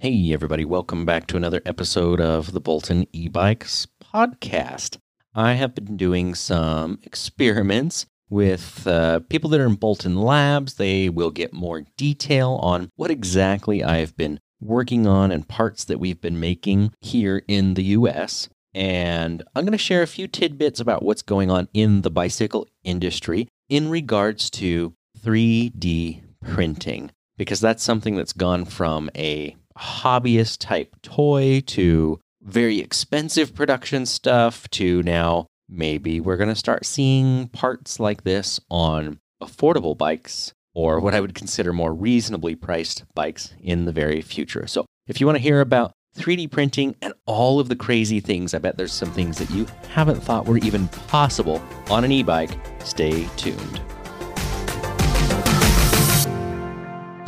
Hey, everybody, welcome back to another episode of the Bolton e Bikes podcast. I have been doing some experiments with uh, people that are in Bolton Labs. They will get more detail on what exactly I've been working on and parts that we've been making here in the US. And I'm going to share a few tidbits about what's going on in the bicycle industry in regards to 3D printing, because that's something that's gone from a hobbyist type toy to very expensive production stuff to now maybe we're going to start seeing parts like this on affordable bikes or what I would consider more reasonably priced bikes in the very future. So, if you want to hear about 3D printing and all of the crazy things, I bet there's some things that you haven't thought were even possible on an e bike. Stay tuned.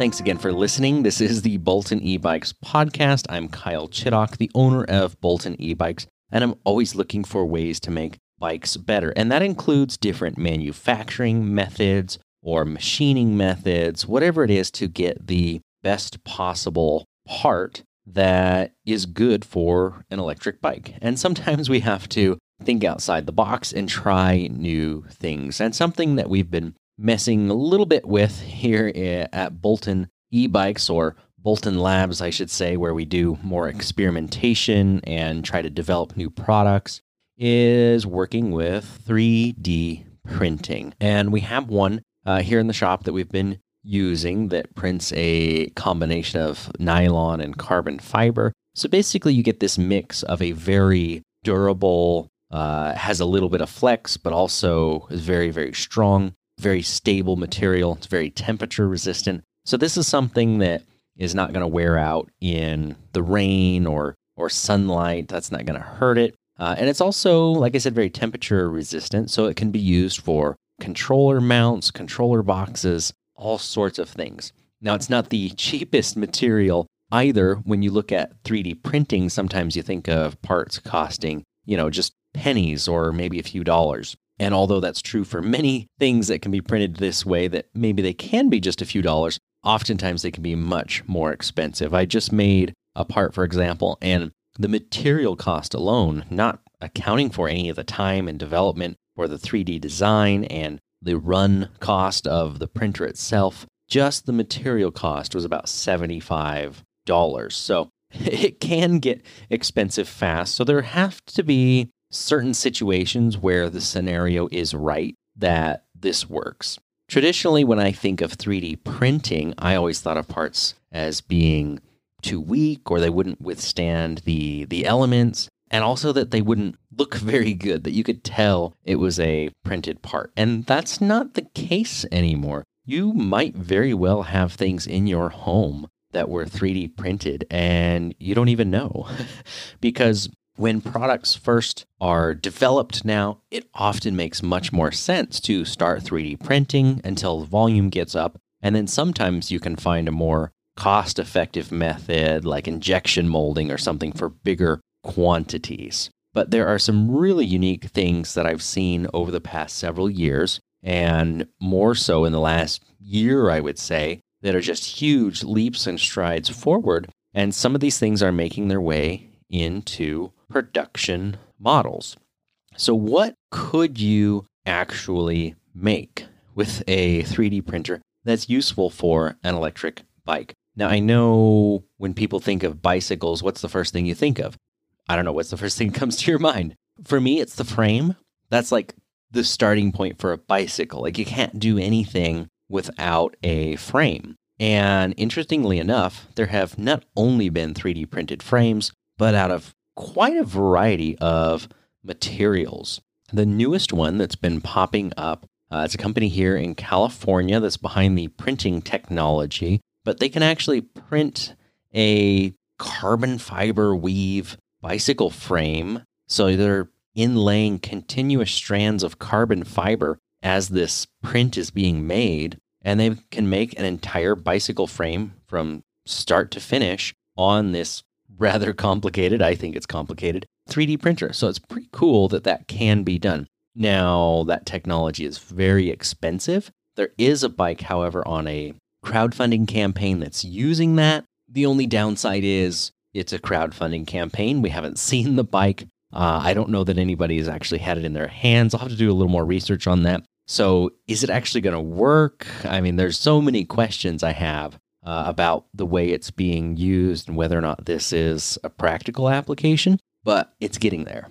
Thanks again for listening. This is the Bolton e Bikes podcast. I'm Kyle Chittock, the owner of Bolton e Bikes, and I'm always looking for ways to make bikes better. And that includes different manufacturing methods or machining methods, whatever it is to get the best possible part that is good for an electric bike. And sometimes we have to think outside the box and try new things. And something that we've been messing a little bit with here at Bolton e bikes or Bolton Labs, I should say, where we do more experimentation and try to develop new products, is working with 3D printing. And we have one uh, here in the shop that we've been using that prints a combination of nylon and carbon fiber. So basically, you get this mix of a very durable, uh, has a little bit of flex, but also is very, very strong very stable material. It's very temperature resistant. So this is something that is not going to wear out in the rain or or sunlight. That's not going to hurt it. Uh, and it's also, like I said, very temperature resistant. So it can be used for controller mounts, controller boxes, all sorts of things. Now, it's not the cheapest material either. When you look at 3D printing, sometimes you think of parts costing, you know, just pennies or maybe a few dollars. And although that's true for many things that can be printed this way, that maybe they can be just a few dollars, oftentimes they can be much more expensive. I just made a part, for example, and the material cost alone, not accounting for any of the time and development or the 3D design and the run cost of the printer itself, just the material cost was about $75. So it can get expensive fast. So there have to be certain situations where the scenario is right that this works. Traditionally, when I think of 3D printing, I always thought of parts as being too weak or they wouldn't withstand the, the elements, and also that they wouldn't look very good, that you could tell it was a printed part. And that's not the case anymore. You might very well have things in your home that were 3D printed and you don't even know because when products first are developed now, it often makes much more sense to start 3D printing until volume gets up. And then sometimes you can find a more cost effective method like injection molding or something for bigger quantities. But there are some really unique things that I've seen over the past several years, and more so in the last year, I would say, that are just huge leaps and strides forward. And some of these things are making their way into production models. So, what could you actually make with a 3D printer that's useful for an electric bike? Now, I know when people think of bicycles, what's the first thing you think of? I don't know what's the first thing that comes to your mind. For me, it's the frame. That's like the starting point for a bicycle. Like, you can't do anything without a frame. And interestingly enough, there have not only been 3D printed frames, but out of quite a variety of materials. The newest one that's been popping up, uh, it's a company here in California that's behind the printing technology, but they can actually print a carbon fiber weave bicycle frame. So they're inlaying continuous strands of carbon fiber as this print is being made, and they can make an entire bicycle frame from start to finish on this rather complicated. I think it's complicated 3D printer. So it's pretty cool that that can be done. Now, that technology is very expensive. There is a bike, however, on a crowdfunding campaign that's using that, The only downside is it's a crowdfunding campaign. We haven't seen the bike. Uh, I don't know that anybody has actually had it in their hands. I'll have to do a little more research on that. So, is it actually going to work? I mean, there's so many questions I have uh, about the way it's being used and whether or not this is a practical application, but it's getting there.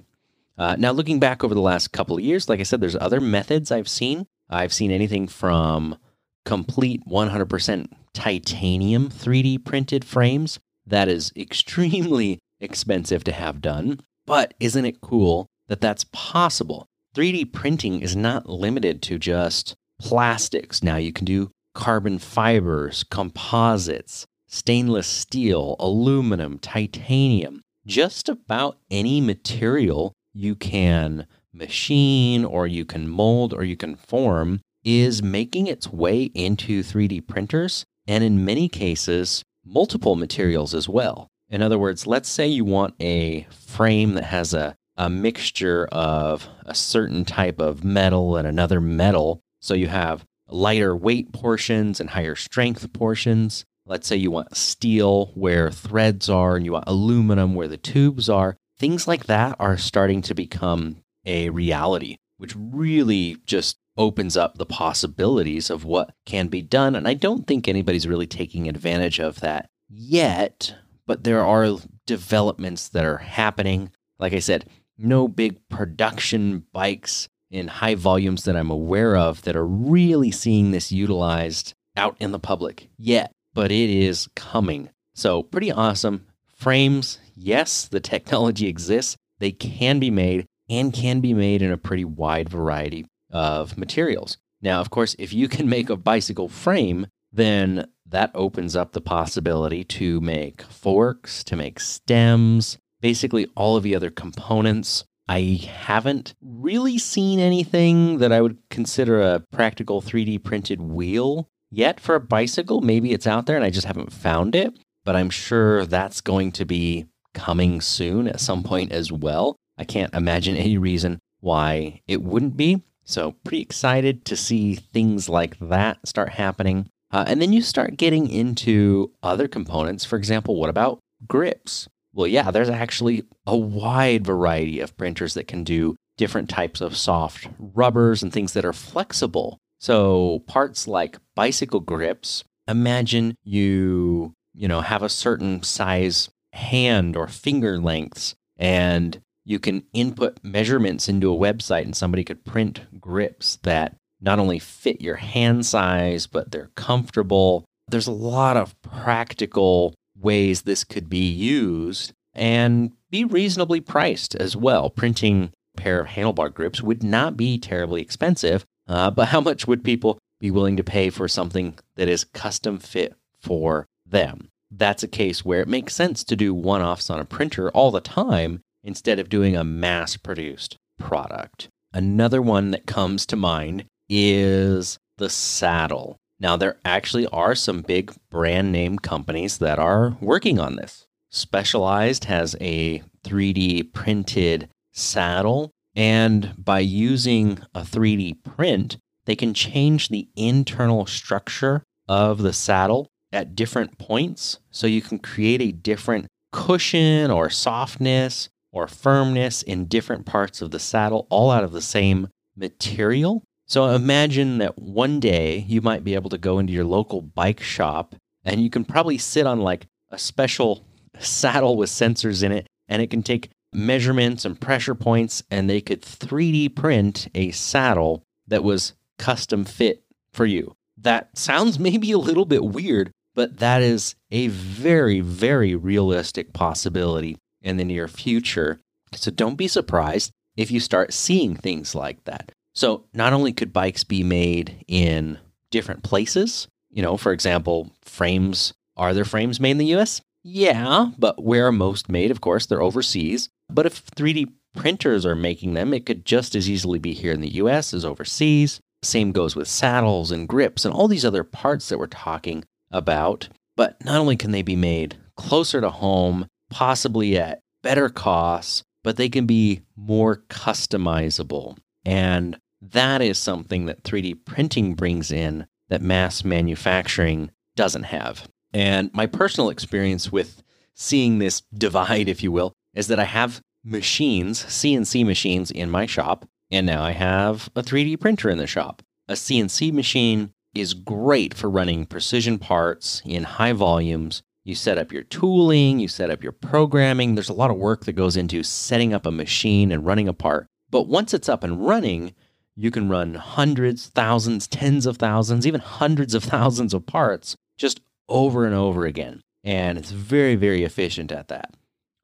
Uh, now, looking back over the last couple of years, like I said, there's other methods I've seen. I've seen anything from complete 100% titanium 3D printed frames. That is extremely expensive to have done. But isn't it cool that that's possible? 3D printing is not limited to just plastics. Now you can do carbon fibers, composites, stainless steel, aluminum, titanium, just about any material you can machine or you can mold or you can form is making its way into 3D printers and in many cases, multiple materials as well. In other words, let's say you want a frame that has a, a mixture of a certain type of metal and another metal. So you have lighter weight portions and higher strength portions. Let's say you want steel where threads are and you want aluminum where the tubes are. Things like that are starting to become a reality, which really just opens up the possibilities of what can be done. And I don't think anybody's really taking advantage of that yet, but there are developments that are happening. Like I said, no big production bikes in high volumes that I'm aware of that are really seeing this utilized out in the public yet, but it is coming. So, pretty awesome. Frames, yes, the technology exists. They can be made and can be made in a pretty wide variety of materials. Now, of course, if you can make a bicycle frame, then that opens up the possibility to make forks, to make stems, basically all of the other components. I haven't really seen anything that I would consider a practical 3D printed wheel yet for a bicycle. Maybe it's out there and I just haven't found it, but I'm sure that's going to be coming soon at some point as well. I can't imagine any reason why it wouldn't be. So, pretty excited to see things like that start happening. Uh, and then you start getting into other components. For example, what about grips? Well, yeah, there's actually a wide variety of printers that can do different types of soft rubbers and things that are flexible. So, parts like bicycle grips, imagine you, you know, have a certain size hand or finger lengths and you can input measurements into a website and somebody could print grips that not only fit your hand size, but they're comfortable. There's a lot of practical ways this could be used and be reasonably priced as well. Printing a pair of handlebar grips would not be terribly expensive, uh, but how much would people be willing to pay for something that is custom fit for them? That's a case where it makes sense to do one offs on a printer all the time instead of doing a mass produced product. Another one that comes to mind is the saddle. Now, there actually are some big brand name companies that are working on this. Specialized has a 3D printed saddle, and by using a 3D print, they can change the internal structure of the saddle at different points. So you can create a different cushion or softness or firmness in different parts of the saddle, all out of the same material. So imagine that one day you might be able to go into your local bike shop and you can probably sit on like a special saddle with sensors in it and it can take measurements and pressure points and they could 3D print a saddle that was custom fit for you. That sounds maybe a little bit weird, but that is a very, very realistic possibility in the near future. So don't be surprised if you start seeing things like that. So not only could bikes be made in different places, you know, for example, frames, are there frames made in the US? Yeah, but where are most made? Of course, they're overseas. But if 3D printers are making them, it could just as easily be here in the US as overseas. Same goes with saddles and grips and all these other parts that we're talking about. But not only can they be made closer to home possibly at better costs, but they can be more customizable. And that is something that 3D printing brings in that mass manufacturing doesn't have. And my personal experience with seeing this divide, if you will, is that I have machines, CNC machines in my shop, and now I have a 3D printer in the shop. A CNC machine is great for running precision parts in high volumes. You set up your tooling, you set up your programming. There's a lot of work that goes into setting up a machine and running a part. But once it's up and running, you can run hundreds, thousands, tens of thousands, even hundreds of thousands of parts just over and over again. And it's very, very efficient at that.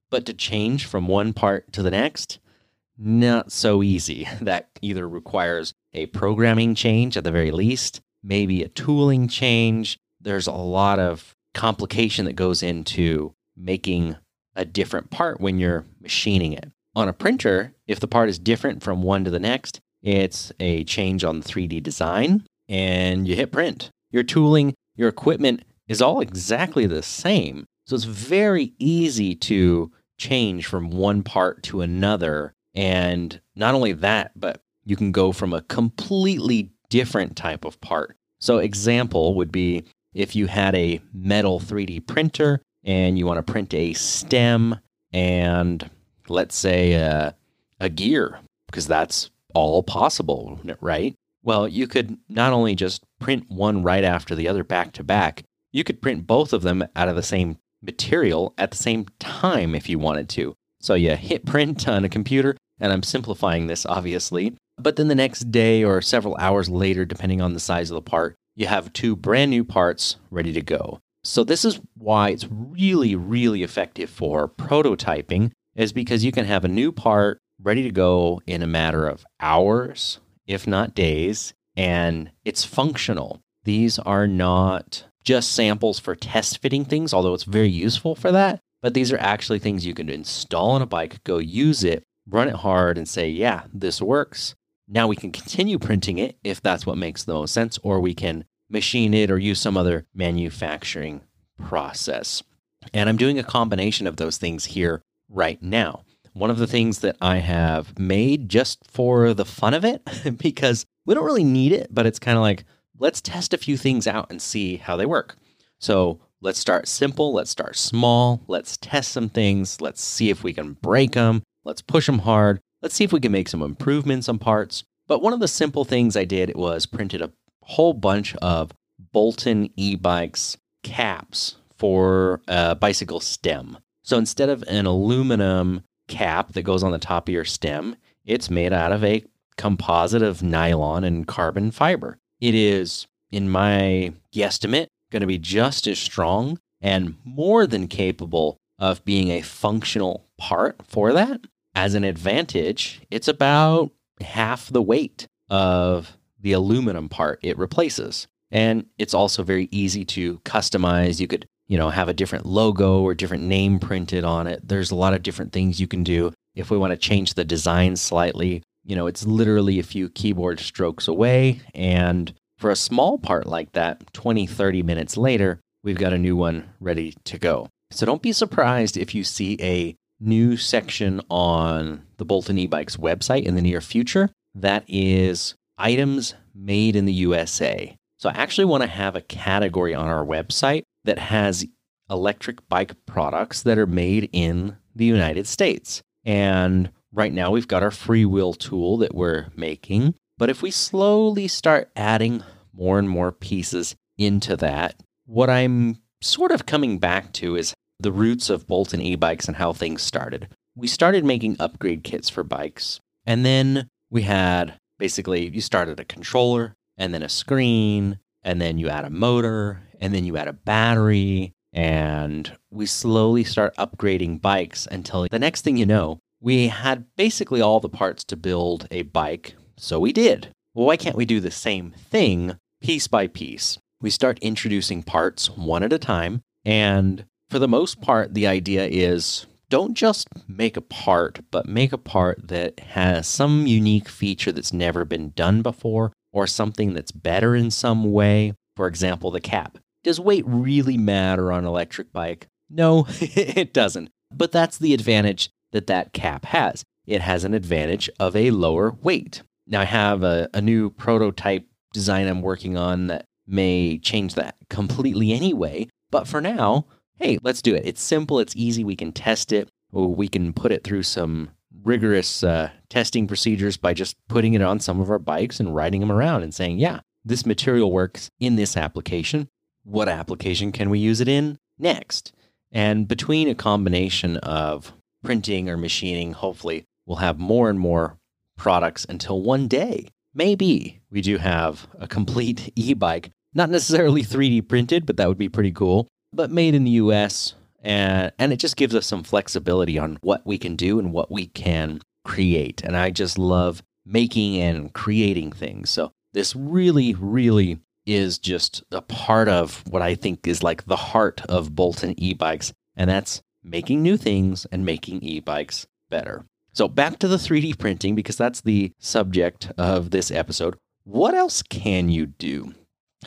But to change from one part to the next, not so easy. That either requires a programming change at the very least, maybe a tooling change. There's a lot of complication that goes into making a different part when you're machining it. On a printer, if the part is different from one to the next, it's a change on 3D design and you hit print. Your tooling, your equipment is all exactly the same. So it's very easy to change from one part to another. And not only that, but you can go from a completely different type of part. So, example would be if you had a metal 3D printer and you want to print a stem and let's say a, a gear, because that's all possible, right? Well, you could not only just print one right after the other back to back, you could print both of them out of the same material at the same time if you wanted to. So you hit print on a computer, and I'm simplifying this obviously, but then the next day or several hours later, depending on the size of the part, you have two brand new parts ready to go. So this is why it's really, really effective for prototyping, is because you can have a new part ready to go in a matter of hours, if not days, and it's functional. These are not just samples for test fitting things, although it's very useful for that. But these are actually things you can install on a bike, go use it, run it hard, and say, yeah, this works. Now we can continue printing it if that's what makes the most sense, or we can machine it or use some other manufacturing process. And I'm doing a combination of those things here right now. One of the things that I have made just for the fun of it, because we don't really need it, but it's kind of like, let's test a few things out and see how they work. So let's start simple, let's start small, let's test some things, let's see if we can break them, let's push them hard, Let's see if we can make some improvements on parts. But one of the simple things I did was printed a whole bunch of Bolton e-bikes caps for a bicycle stem. So instead of an aluminum cap that goes on the top of your stem, it's made out of a composite of nylon and carbon fiber. It is, in my guesstimate, going to be just as strong and more than capable of being a functional part for that as an advantage, it's about half the weight of the aluminum part it replaces. And it's also very easy to customize. You could, you know, have a different logo or different name printed on it. There's a lot of different things you can do. If we want to change the design slightly, you know, it's literally a few keyboard strokes away. And for a small part like that, 20, 30 minutes later, we've got a new one ready to go. So don't be surprised if you see a new section on the Bolton e-bikes website in the near future that is items made in the USA. So I actually want to have a category on our website that has electric bike products that are made in the United States. And right now we've got our freewheel tool that we're making. But if we slowly start adding more and more pieces into that, what I'm sort of coming back to is the roots of Bolton e bikes and how things started. We started making upgrade kits for bikes, and then we had basically you started a controller, and then a screen, and then you add a motor, and then you add a battery, and we slowly start upgrading bikes until the next thing you know, we had basically all the parts to build a bike. So we did. Well, why can't we do the same thing piece by piece? We start introducing parts one at a time, and for the most part, the idea is don't just make a part, but make a part that has some unique feature that's never been done before or something that's better in some way. For example, the cap. Does weight really matter on an electric bike? No, it doesn't. But that's the advantage that that cap has. It has an advantage of a lower weight. Now, I have a, a new prototype design I'm working on that may change that completely anyway. But for now, hey, let's do it. It's simple, it's easy, we can test it, we can put it through some rigorous uh, testing procedures by just putting it on some of our bikes and riding them around and saying, yeah, this material works in this application. What application can we use it in next? And between a combination of printing or machining, hopefully, we'll have more and more products until one day, maybe we do have a complete e bike, not necessarily 3D printed, but that would be pretty cool, but made in the US. And, and it just gives us some flexibility on what we can do and what we can create. And I just love making and creating things. So this really, really is just a part of what I think is like the heart of Bolton e bikes, and that's making new things and making e bikes better. So, back to the 3D printing, because that's the subject of this episode. What else can you do?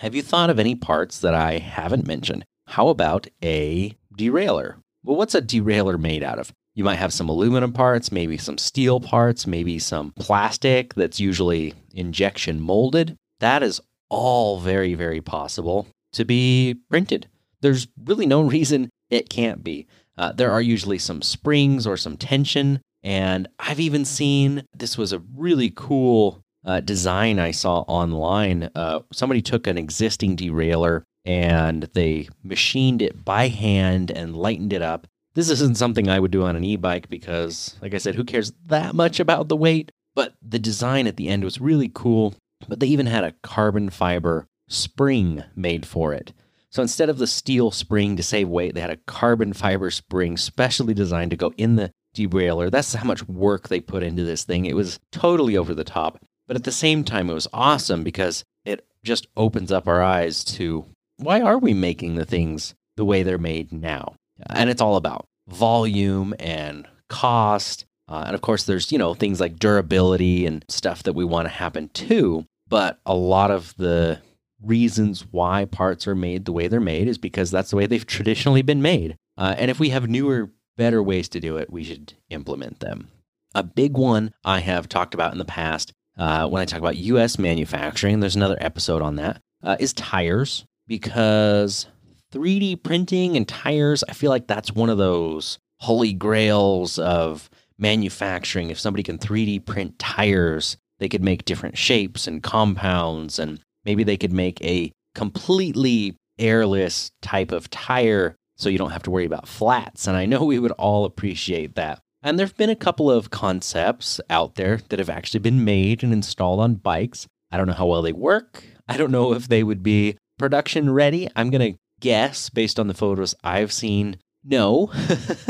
Have you thought of any parts that I haven't mentioned? How about a derailleur? Well, what's a derailleur made out of? You might have some aluminum parts, maybe some steel parts, maybe some plastic that's usually injection molded. That is all very, very possible to be printed. There's really no reason it can't be. Uh, there are usually some springs or some tension. And I've even seen this was a really cool uh, design I saw online. Uh, somebody took an existing derailleur and they machined it by hand and lightened it up. This isn't something I would do on an e bike because, like I said, who cares that much about the weight? But the design at the end was really cool. But they even had a carbon fiber spring made for it. So instead of the steel spring to save weight, they had a carbon fiber spring specially designed to go in the derailleur. That's how much work they put into this thing. It was totally over the top. But at the same time, it was awesome because it just opens up our eyes to why are we making the things the way they're made now? And it's all about volume and cost. Uh, and of course, there's, you know, things like durability and stuff that we want to happen too. But a lot of the reasons why parts are made the way they're made is because that's the way they've traditionally been made. Uh, and if we have newer, better ways to do it, we should implement them. A big one I have talked about in the past uh, when I talk about US manufacturing, there's another episode on that, uh, is tires, because 3D printing and tires, I feel like that's one of those holy grails of manufacturing. If somebody can 3D print tires, they could make different shapes and compounds and Maybe they could make a completely airless type of tire so you don't have to worry about flats. And I know we would all appreciate that. And there have been a couple of concepts out there that have actually been made and installed on bikes. I don't know how well they work. I don't know if they would be production ready. I'm going to guess based on the photos I've seen, no.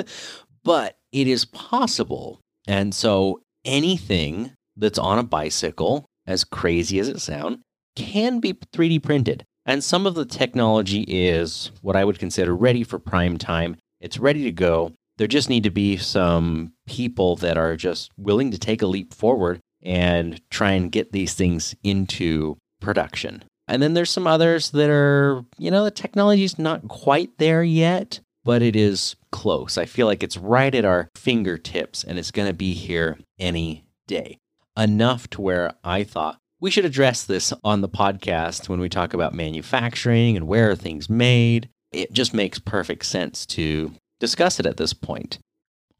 but it is possible. And so anything that's on a bicycle, as crazy as it sounds, can be 3D printed. And some of the technology is what I would consider ready for prime time. It's ready to go. There just need to be some people that are just willing to take a leap forward and try and get these things into production. And then there's some others that are, you know, the technology's not quite there yet, but it is close. I feel like it's right at our fingertips and it's going to be here any day. Enough to where I thought, we should address this on the podcast when we talk about manufacturing and where are things made. It just makes perfect sense to discuss it at this point.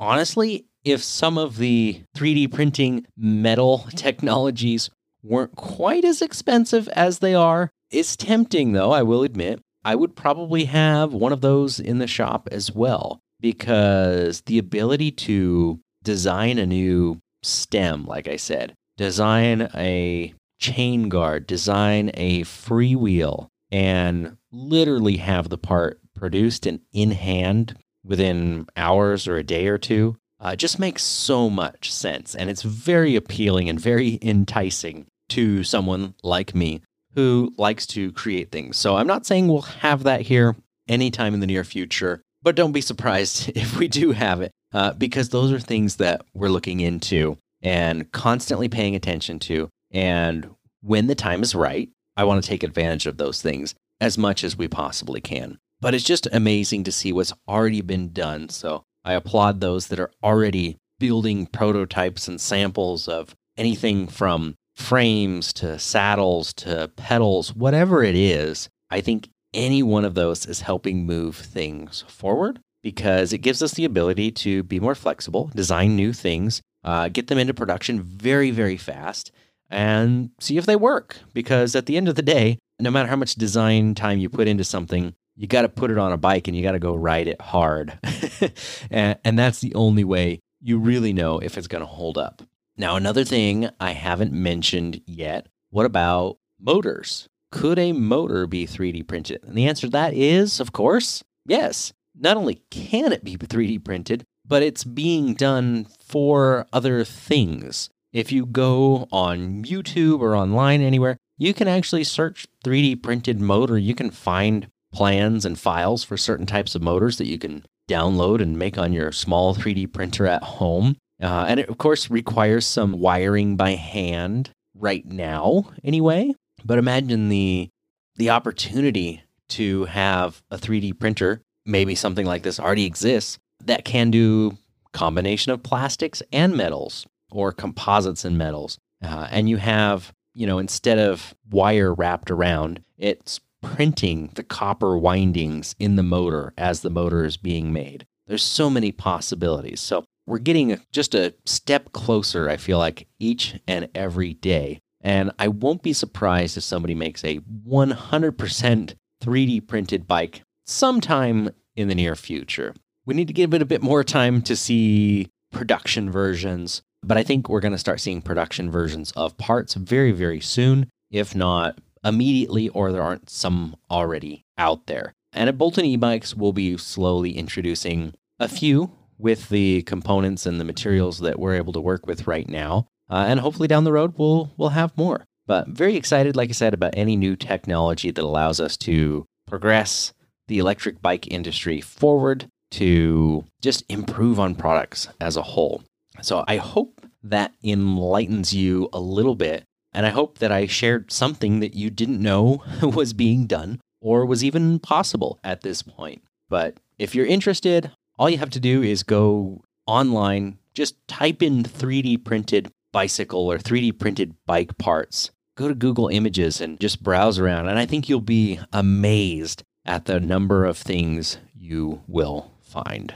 Honestly, if some of the 3D printing metal technologies weren't quite as expensive as they are, it's tempting though, I will admit. I would probably have one of those in the shop as well because the ability to design a new stem, like I said, design a chain guard, design a freewheel, and literally have the part produced and in hand within hours or a day or two uh, just makes so much sense. And it's very appealing and very enticing to someone like me who likes to create things. So I'm not saying we'll have that here anytime in the near future, but don't be surprised if we do have it, uh, because those are things that we're looking into and constantly paying attention to. And when the time is right, I want to take advantage of those things as much as we possibly can. But it's just amazing to see what's already been done. So I applaud those that are already building prototypes and samples of anything from frames to saddles to pedals, whatever it is. I think any one of those is helping move things forward because it gives us the ability to be more flexible, design new things, uh, get them into production very, very fast, and see if they work. Because at the end of the day, no matter how much design time you put into something, you got to put it on a bike and you got to go ride it hard. and, and that's the only way you really know if it's going to hold up. Now, another thing I haven't mentioned yet what about motors? Could a motor be 3D printed? And the answer to that is, of course, yes. Not only can it be 3D printed, but it's being done for other things. If you go on YouTube or online anywhere, you can actually search 3D printed motor. You can find plans and files for certain types of motors that you can download and make on your small 3D printer at home. Uh, and it, of course, requires some wiring by hand right now, anyway. But imagine the the opportunity to have a 3D printer, maybe something like this already exists, that can do combination of plastics and metals or composites and metals. Uh, and you have, you know, instead of wire wrapped around, it's printing the copper windings in the motor as the motor is being made. There's so many possibilities. So we're getting just a step closer, I feel like, each and every day. And I won't be surprised if somebody makes a 100% 3D printed bike sometime in the near future. We need to give it a bit more time to see production versions, but I think we're going to start seeing production versions of parts very, very soon, if not immediately, or there aren't some already out there. And at Bolton e-bikes, we'll be slowly introducing a few with the components and the materials that we're able to work with right now. Uh, and hopefully down the road, we'll, we'll have more. But very excited, like I said, about any new technology that allows us to progress the electric bike industry forward to just improve on products as a whole. So I hope that enlightens you a little bit and I hope that I shared something that you didn't know was being done or was even possible at this point. But if you're interested, all you have to do is go online, just type in 3D printed bicycle or 3D printed bike parts. Go to Google Images and just browse around. And I think you'll be amazed at the number of things you will find.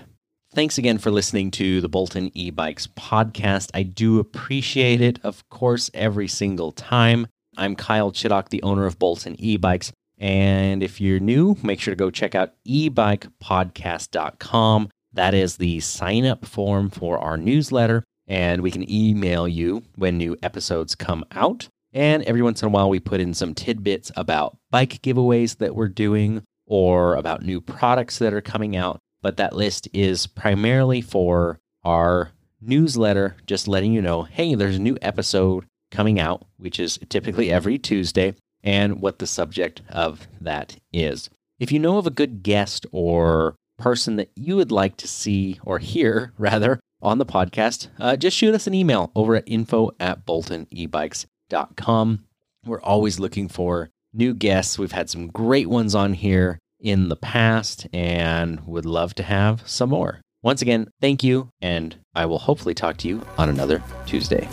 Thanks again for listening to the Bolton e Bikes podcast. I do appreciate it, of course, every single time. I'm Kyle Chittock, the owner of Bolton e Bikes. And if you're new, make sure to go check out ebikepodcast.com. That is the sign up form for our newsletter, and we can email you when new episodes come out. And every once in a while, we put in some tidbits about bike giveaways that we're doing or about new products that are coming out but that list is primarily for our newsletter, just letting you know hey, there's a new episode coming out, which is typically every Tuesday, and what the subject of that is. If you know of a good guest or person that you would like to see or hear, rather, on the podcast, uh, just shoot us an email over at info at boltonebikes.com. We're always looking for new guests. We've had some great ones on here in the past and would love to have some more. Once again, thank you, and I will hopefully talk to you on another Tuesday.